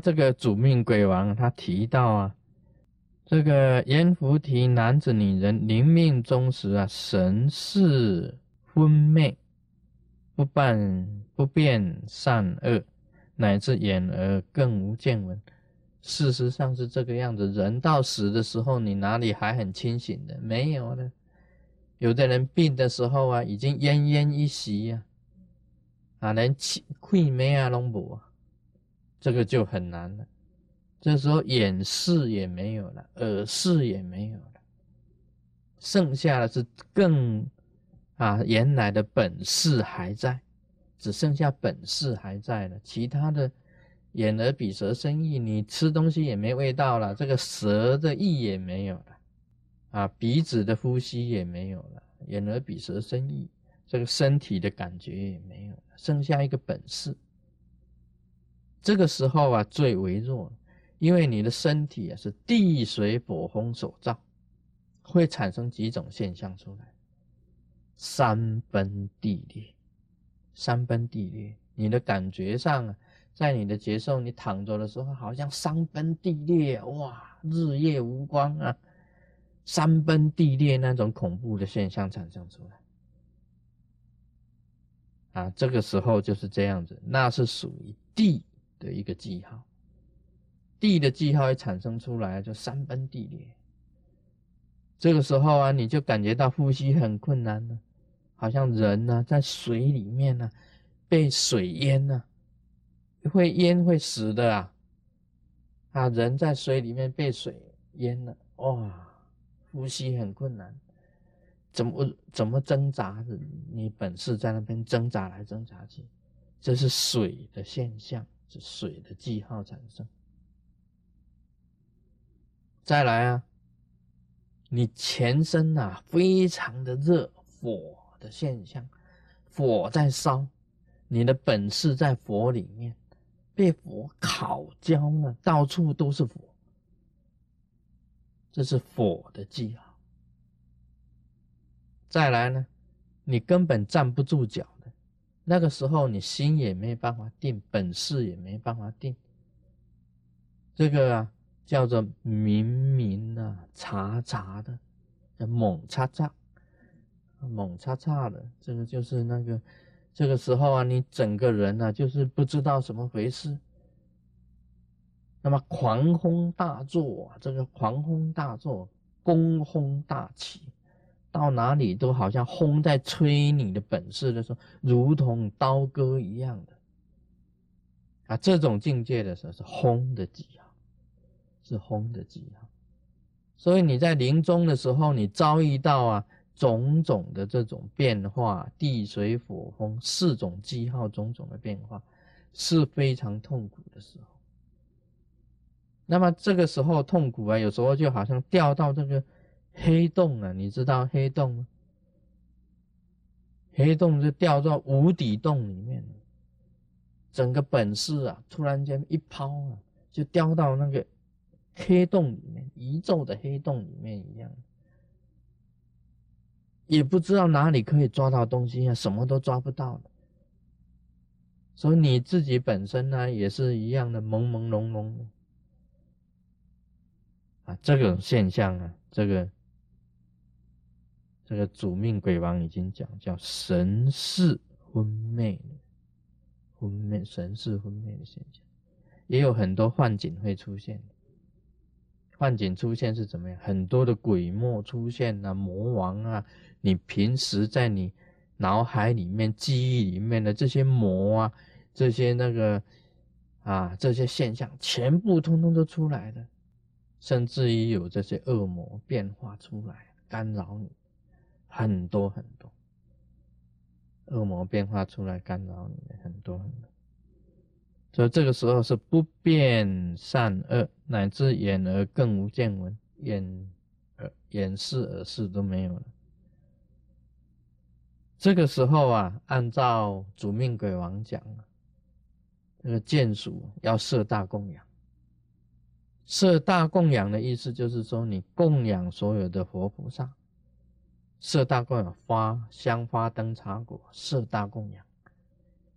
这个主命鬼王他提到啊，这个阎浮提男子女人临命终时啊，神识昏昧，不办不辨善恶，乃至眼耳更无见闻。事实上是这个样子，人到死的时候，你哪里还很清醒的？没有的。有的人病的时候啊，已经奄奄一息呀，啊，连气气没啊拢无啊，这个就很难了。这时候眼视也没有了，耳视也没有了，剩下的是更啊原来的本事还在，只剩下本事还在了，其他的。眼耳鼻舌身意，你吃东西也没味道了，这个舌的意也没有了，啊，鼻子的呼吸也没有了，眼耳鼻舌身意，这个身体的感觉也没有了，剩下一个本事。这个时候啊，最为弱，因为你的身体啊是地水火风所造，会产生几种现象出来，山崩地裂，山崩地裂，你的感觉上啊。在你的节奏，你躺着的时候，好像山崩地裂，哇，日夜无光啊，山崩地裂那种恐怖的现象产生出来，啊，这个时候就是这样子，那是属于地的一个记号，地的记号一产生出来，就山崩地裂。这个时候啊，你就感觉到呼吸很困难了，好像人呢在水里面呢，被水淹了。会淹会死的啊！啊，人在水里面被水淹了，哇，呼吸很困难，怎么怎么挣扎的？你本事在那边挣扎来挣扎去，这是水的现象，是水的记号产生。再来啊，你全身呐非常的热，火的现象，火在烧，你的本事在火里面。被火烤焦了，到处都是火，这是火的记号。再来呢，你根本站不住脚的，那个时候你心也没办法定，本事也没办法定。这个啊，叫做明明啊，查查的，猛叉叉，猛叉叉的，这个就是那个。这个时候啊，你整个人呢，就是不知道怎么回事。那么狂轰大作，这个狂轰大作，攻轰大起，到哪里都好像轰在吹你的本事的时候，如同刀割一样的。啊，这种境界的时候是轰的记号，是轰的记号。所以你在临终的时候，你遭遇到啊。种种的这种变化，地水火风四种记号，种种的变化是非常痛苦的时候。那么这个时候痛苦啊，有时候就好像掉到这个黑洞啊，你知道黑洞吗？黑洞就掉到无底洞里面，整个本事啊，突然间一抛啊，就掉到那个黑洞里面，宇宙的黑洞里面一样。也不知道哪里可以抓到东西啊，什么都抓不到的。所以你自己本身呢，也是一样的朦朦胧胧啊。这种现象啊，这个这个主命鬼王已经讲叫神识昏昧的，昏昧神识昏昧的现象，也有很多幻景会出现。幻景出现是怎么样？很多的鬼魔出现啊，魔王啊。你平时在你脑海里面、记忆里面的这些魔啊，这些那个啊，这些现象全部通通都出来了，甚至于有这些恶魔变化出来干扰你，很多很多恶魔变化出来干扰你很多很多，所以这个时候是不辨善恶，乃至眼耳更无见闻，眼耳眼视耳视都没有了。这个时候啊，按照主命鬼王讲那，个眷属要设大供养。设大供养的意思就是说，你供养所有的佛菩萨，设大供养，花香花灯茶果，设大供养，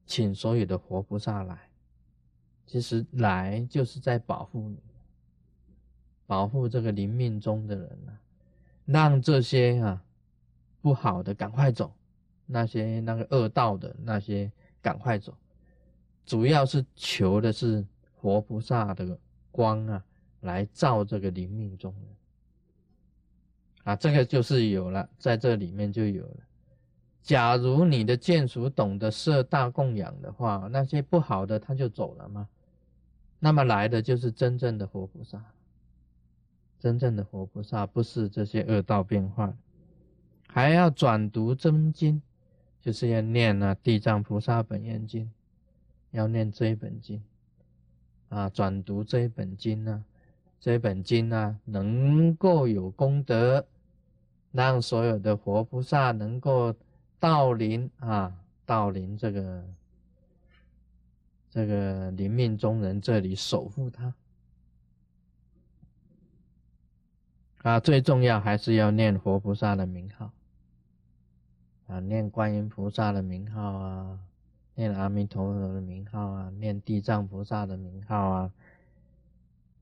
请所有的佛菩萨来，其实来就是在保护你，保护这个临命中的人啊，让这些啊不好的赶快走，那些那个恶道的那些赶快走，主要是求的是活菩萨的光啊，来照这个临命中人啊，这个就是有了，在这里面就有了。假如你的眷属懂得设大供养的话，那些不好的他就走了吗？那么来的就是真正的活菩萨，真正的活菩萨不是这些恶道变化，还要转读真经，就是要念啊《地藏菩萨本愿经》，要念这一本经啊，转读这一本经呢，这一本经呢能够有功德，让所有的活菩萨能够。到临啊，到临这个这个临命中人这里守护他啊，最重要还是要念活菩萨的名号啊，念观音菩萨的名号啊，念阿弥陀佛的名号啊，念地藏菩萨的名号啊，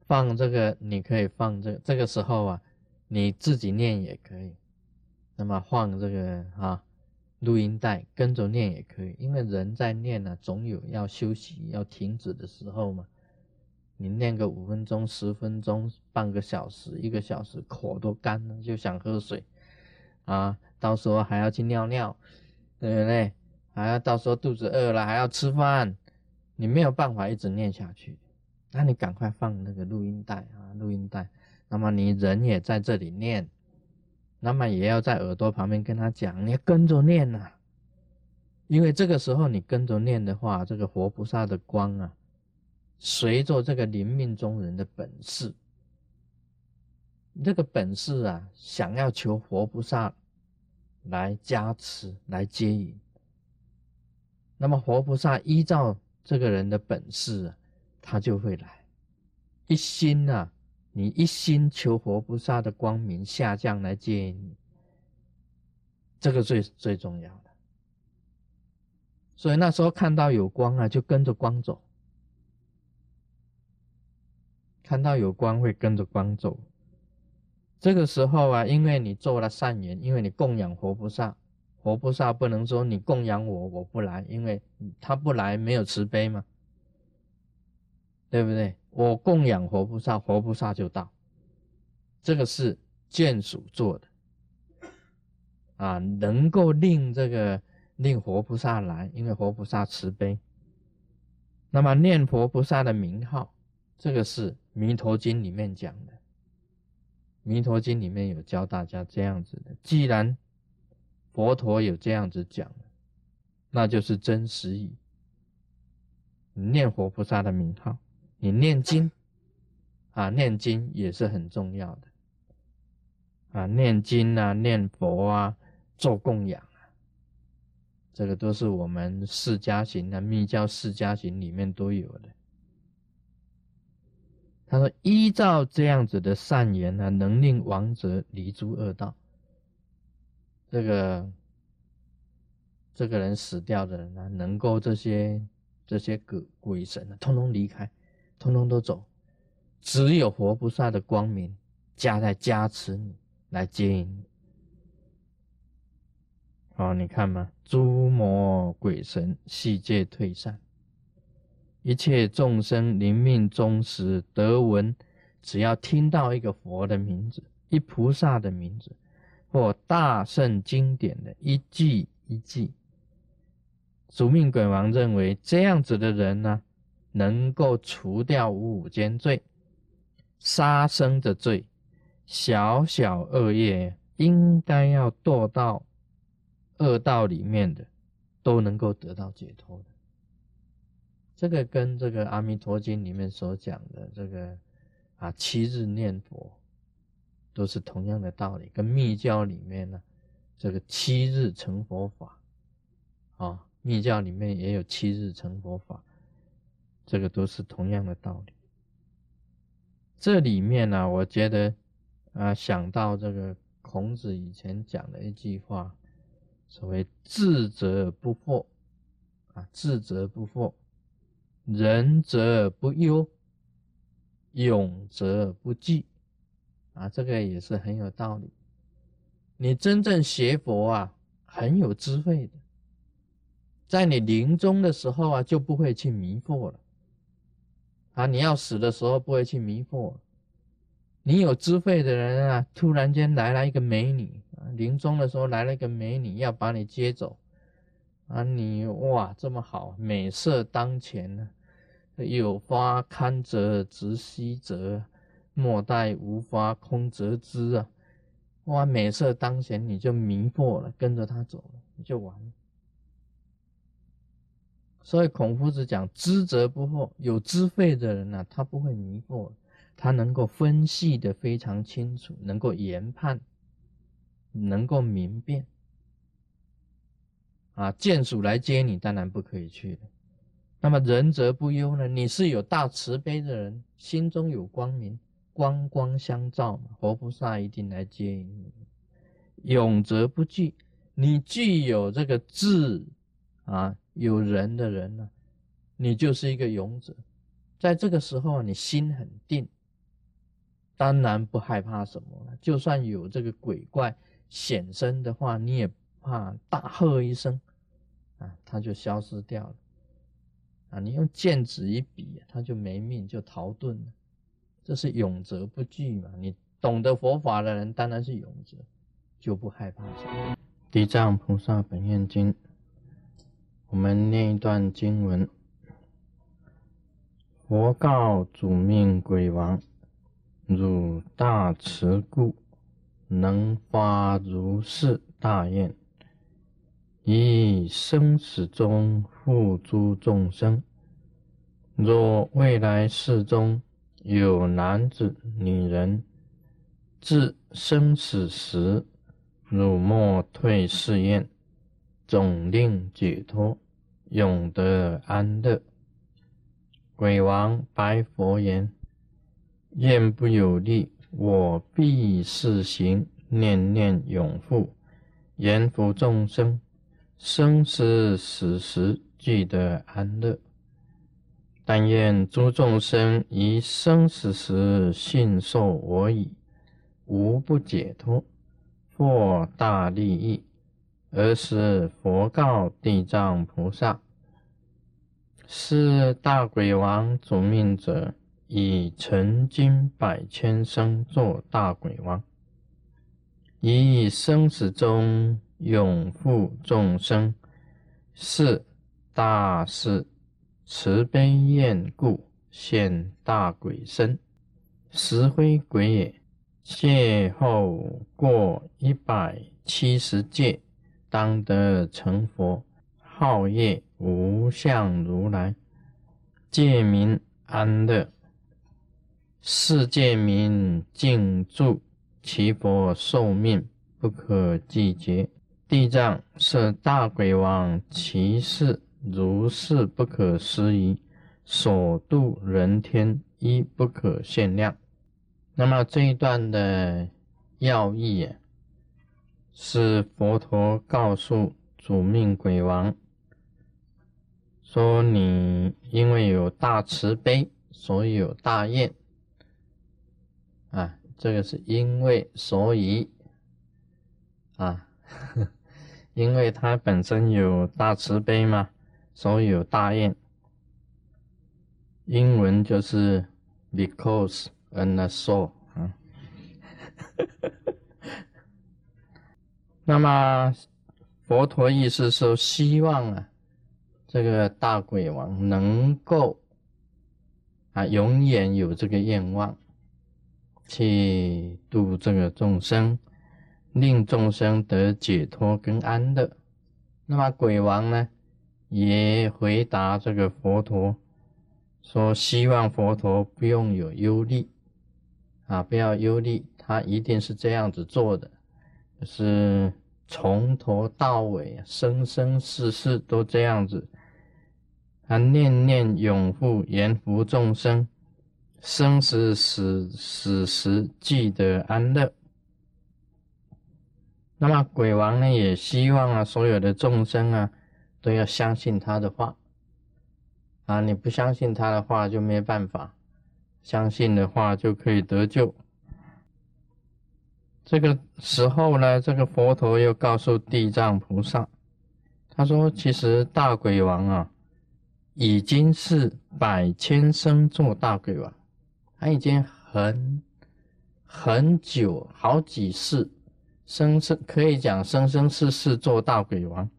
放这个你可以放这这个时候啊，你自己念也可以，那么放这个啊。录音带跟着念也可以，因为人在念呢，总有要休息、要停止的时候嘛。你念个五分钟、十分钟、半个小时、一个小时，口都干了，就想喝水啊。到时候还要去尿尿，对不对？还要到时候肚子饿了还要吃饭，你没有办法一直念下去。那你赶快放那个录音带啊，录音带。那么你人也在这里念。那么也要在耳朵旁边跟他讲，你要跟着念呐，因为这个时候你跟着念的话，这个活菩萨的光啊，随着这个临命中人的本事，这个本事啊，想要求活菩萨来加持、来接引，那么活菩萨依照这个人的本事啊，他就会来，一心啊。你一心求佛菩萨的光明下降来接引你，这个最最重要的。所以那时候看到有光啊，就跟着光走；看到有光会跟着光走。这个时候啊，因为你做了善缘，因为你供养活菩萨，活菩萨不能说你供养我我不来，因为他不来没有慈悲嘛，对不对？我供养活菩萨，活菩萨就到。这个是眷属做的啊，能够令这个令活菩萨来，因为活菩萨慈悲。那么念佛菩萨的名号，这个是弥陀经里面讲的。弥陀经里面有教大家这样子的，既然佛陀有这样子讲，那就是真实意。念活菩萨的名号。你念经啊，念经也是很重要的啊，念经啊，念佛啊，做供养啊，这个都是我们释迦行啊，密教释迦行里面都有的。他说，依照这样子的善言呢，能令亡者离诸恶道。这个这个人死掉的人呢，能够这些这些鬼鬼神呢，通通离开。通通都走，只有活菩萨的光明加在加持你，来接引你。好，你看嘛，诸魔鬼神悉皆退散，一切众生临命终时得闻，只要听到一个佛的名字，一菩萨的名字，或大圣经典的一句一句，主命鬼王认为这样子的人呢？能够除掉五五间罪、杀生的罪、小小恶业，应该要堕到恶道里面的，都能够得到解脱的。这个跟这个《阿弥陀经》里面所讲的这个啊七日念佛，都是同样的道理。跟密教里面呢，这个七日成佛法，啊，密教里面也有七日成佛法。这个都是同样的道理。这里面呢，我觉得啊，想到这个孔子以前讲的一句话，所谓“智者不惑”，啊，智者不惑，仁者不忧，勇者不惧。啊，这个也是很有道理。你真正学佛啊，很有智慧的，在你临终的时候啊，就不会去迷惑了。啊，你要死的时候不会去迷惑。你有智慧的人啊，突然间来了一个美女啊，临终的时候来了一个美女要把你接走，啊，你哇这么好，美色当前呢，有花堪折直须折。莫待无花空折枝啊！哇，美色当前，你就迷惑了，跟着他走了，你就完了。所以孔夫子讲：知则不惑。有智慧的人呢，他不会迷惑，他能够分析的非常清楚，能够研判，能够明辨。啊，见鼠来接你，当然不可以去了。那么仁则不忧呢？你是有大慈悲的人，心中有光明。光光相照嘛，活菩萨一定来接引你。勇则不惧，你具有这个智啊，有人的人呢，你就是一个勇者。在这个时候，你心很定，当然不害怕什么了。就算有这个鬼怪显身的话，你也怕，大喝一声啊，他就消失掉了。啊，你用剑指一比，他就没命，就逃遁了。这是勇则不惧嘛？你懂得佛法的人当然是勇者，就不害怕什么。地藏菩萨本愿经，我们念一段经文：佛告主命鬼王，汝大慈故，能发如是大愿，以生死中护诸众生。若未来世中，有男子、女人，至生死时，汝莫退誓愿，总令解脱，永得安乐。鬼王白佛言：“愿不有力，我必是行，念念永护，言福众生，生死死时俱得安乐。”但愿诸众生于生死时信受我已，无不解脱，获大利益。而是佛告地藏菩萨：是大鬼王主命者，已曾经百千生做大鬼王，以生死中永护众生，是大事。慈悲厌故现大鬼身，实非鬼也。邂逅过一百七十界，当得成佛。号业无相如来，界名安乐。世界名静住，其佛寿命不可计劫。地藏是大鬼王，其事。如是不可思议，所度人天亦不可限量。那么这一段的要义，是佛陀告诉主命鬼王说：“你因为有大慈悲，所以有大愿啊。这个是因为所以啊，因为他本身有大慈悲嘛。”所以有大愿，英文就是 because and so 啊。那么佛陀意思说，希望啊，这个大鬼王能够啊，永远有这个愿望，去度这个众生，令众生得解脱跟安乐。那么鬼王呢？也回答这个佛陀说：“希望佛陀不用有忧虑啊，不要忧虑，他一定是这样子做的，是从头到尾，生生世世都这样子，他念念永护延福众生，生死死死时记得安乐。那么鬼王呢，也希望啊，所有的众生啊。”都要相信他的话啊，你不相信他的话就没办法，相信的话就可以得救。这个时候呢，这个佛陀又告诉地藏菩萨，他说：“其实大鬼王啊，已经是百千生做大鬼王，他已经很很久好几世生生可以讲生生世世做大鬼王，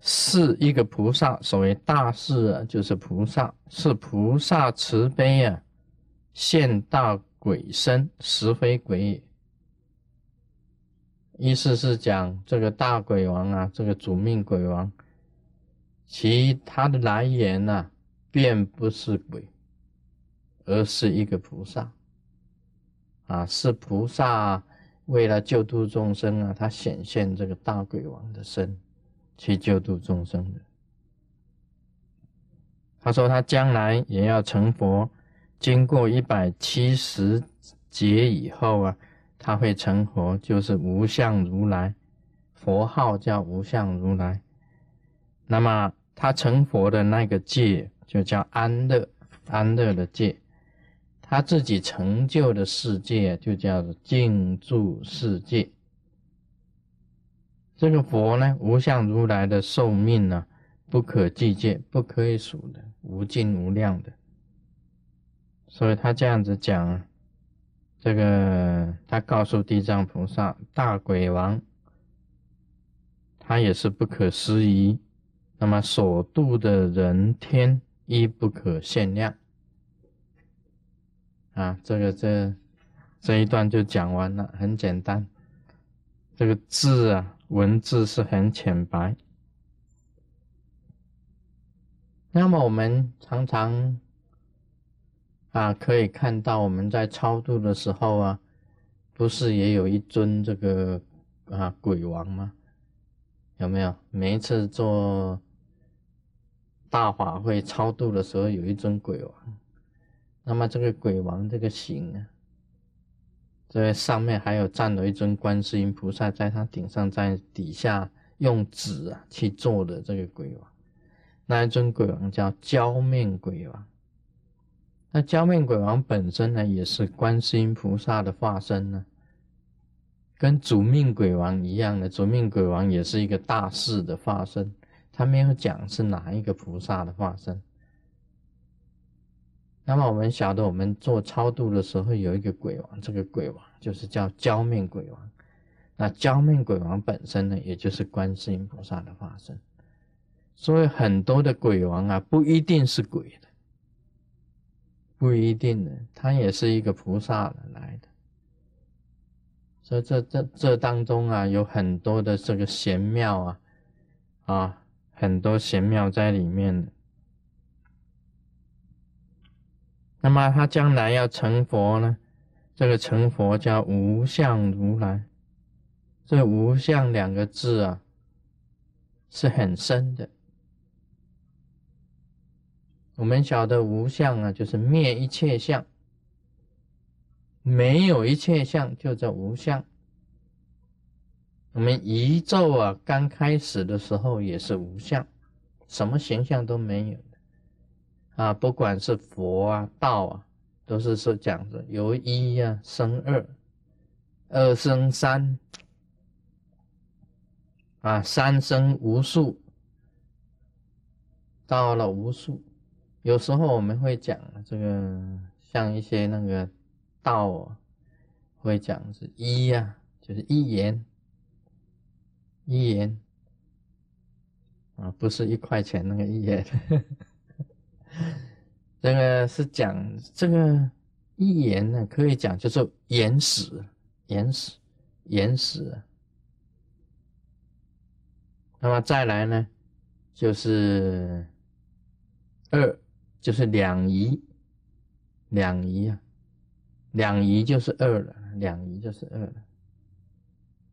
是一个菩萨。所谓大士啊，就是菩萨，是菩萨慈悲啊，现大。”鬼身实非鬼也，意思是讲这个大鬼王啊，这个主命鬼王，其他的来源呢，便不是鬼，而是一个菩萨，啊，是菩萨为了救度众生啊，他显现这个大鬼王的身，去救度众生的。他说他将来也要成佛。经过一百七十劫以后啊，他会成佛，就是无相如来，佛号叫无相如来。那么他成佛的那个界就叫安乐，安乐的界。他自己成就的世界就叫做静住世界。这个佛呢，无相如来的寿命呢，不可计界，不可以数的，无尽无量的。所以他这样子讲，这个他告诉地藏菩萨，大鬼王，他也是不可思议，那么所度的人天亦不可限量。啊，这个这这一段就讲完了，很简单，这个字啊，文字是很浅白。那么我们常常。啊，可以看到我们在超度的时候啊，不是也有一尊这个啊鬼王吗？有没有？每一次做大法会超度的时候，有一尊鬼王。那么这个鬼王这个形啊，这上面还有站了一尊观世音菩萨，在他顶上，在底下用纸啊去做的这个鬼王，那一尊鬼王叫焦面鬼王。那焦面鬼王本身呢，也是观世音菩萨的化身呢，跟主命鬼王一样的。主命鬼王也是一个大士的化身，他没有讲是哪一个菩萨的化身。那么我们晓得，我们做超度的时候有一个鬼王，这个鬼王就是叫焦面鬼王。那焦面鬼王本身呢，也就是观世音菩萨的化身。所以很多的鬼王啊，不一定是鬼的。不一定的，他也是一个菩萨来的，所以这这这当中啊，有很多的这个玄妙啊，啊，很多玄妙在里面。那么他将来要成佛呢，这个成佛叫无相如来，这无相两个字啊，是很深的。我们晓得无相啊，就是灭一切相，没有一切相就叫无相。我们宇宙啊，刚开始的时候也是无相，什么形象都没有的啊。不管是佛啊、道啊，都是说讲的由一呀生二，二生三，啊，三生无数，到了无数。有时候我们会讲这个，像一些那个道，会讲是一呀，就是一言，一言啊，不是一块钱那个一言，这个是讲这个一言呢，可以讲就是言史，言史，言史。那么再来呢，就是二。就是两仪，两仪啊，两仪就是二了，两仪就是二了。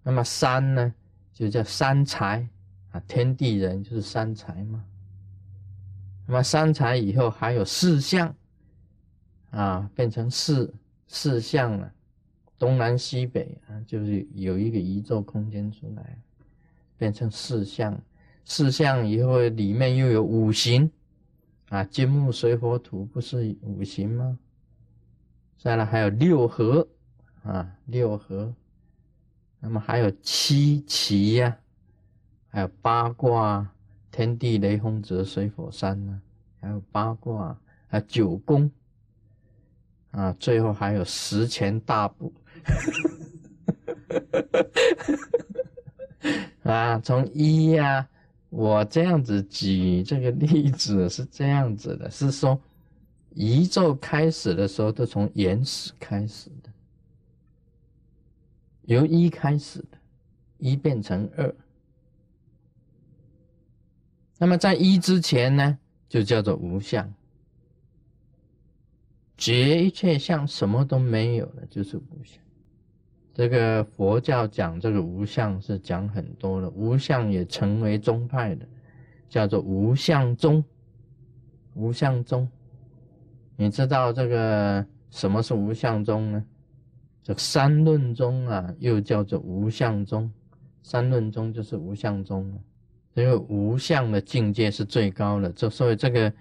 那么三呢，就叫三才啊，天地人就是三才嘛。那么三才以后还有四象啊，变成四四象了，东南西北啊，就是有一个宇宙空间出来，变成四象。四象以后，里面又有五行啊，金木水火土不是五行吗？再来还有六合啊，六合，那么还有七奇呀，还有八卦，天地雷轰泽水火山呢，还有八卦，啊九宫啊，最后还有十全大补。啊，从一呀。我这样子举这个例子是这样子的，是说宇宙开始的时候都从原始开始的，由一开始的，一变成二。那么在一之前呢，就叫做无相，绝一切相，什么都没有了，就是无相。这个佛教讲这个无相是讲很多的，无相也成为宗派的，叫做无相宗。无相宗，你知道这个什么是无相宗呢？这三论宗啊，又叫做无相宗。三论宗就是无相宗了。这个无相的境界是最高的，这所以这个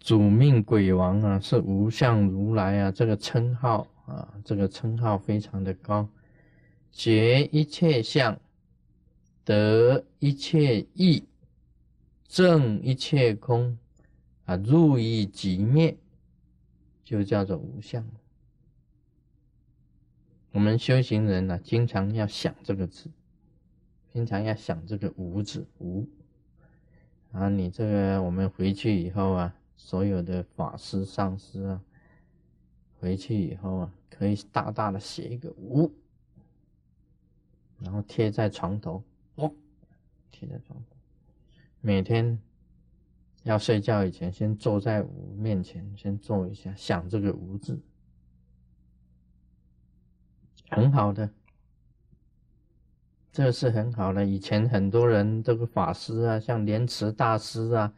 主命鬼王啊，是无相如来啊，这个称号。啊，这个称号非常的高，觉一切相，得一切义，正一切空，啊，入一即灭，就叫做无相。我们修行人呢，经常要想这个字，经常要想这个无字无。啊，你这个我们回去以后啊，所有的法师上师啊。回去以后啊，可以大大的写一个无，然后贴在床头，哦，贴在床头。每天要睡觉以前，先坐在五面前，先坐一下，想这个无字，很好的，这是很好的。以前很多人这个法师啊，像莲池大师啊，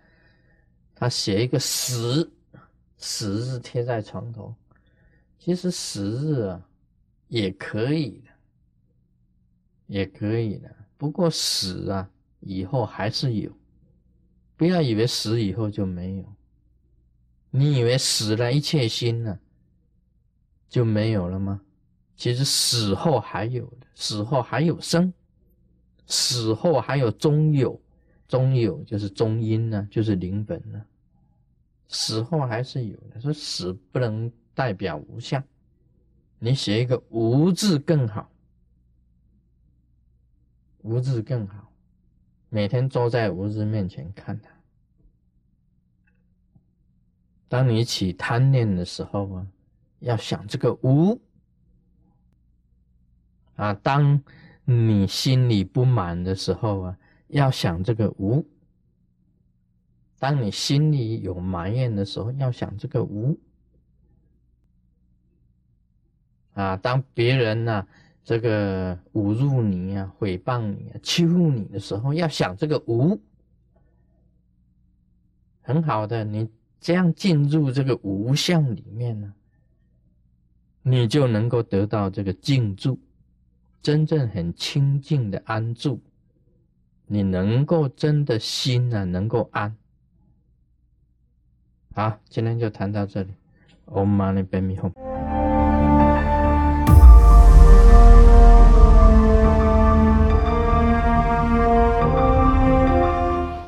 他写一个十，十字贴在床头。其实十日啊，也可以的，也可以的。不过死啊，以后还是有，不要以为死以后就没有。你以为死了一切心呢，就没有了吗？其实死后还有的，死后还有生，死后还有中有，中有就是中阴呢，就是灵本呢。死后还是有的，说死不能。代表无相，你写一个无字更好，无字更好。每天坐在无字面前看它。当你起贪念的时候啊，要想这个无啊；当你心里不满的时候啊，要想这个无；当你心里有埋怨的时候，要想这个无。啊，当别人呢这个侮辱你啊、诽谤你啊、欺负你的时候，要想这个无，很好的，你这样进入这个无相里面呢，你就能够得到这个静住，真正很清净的安住，你能够真的心呢能够安。好，今天就谈到这里，Om Mani Padme Hum。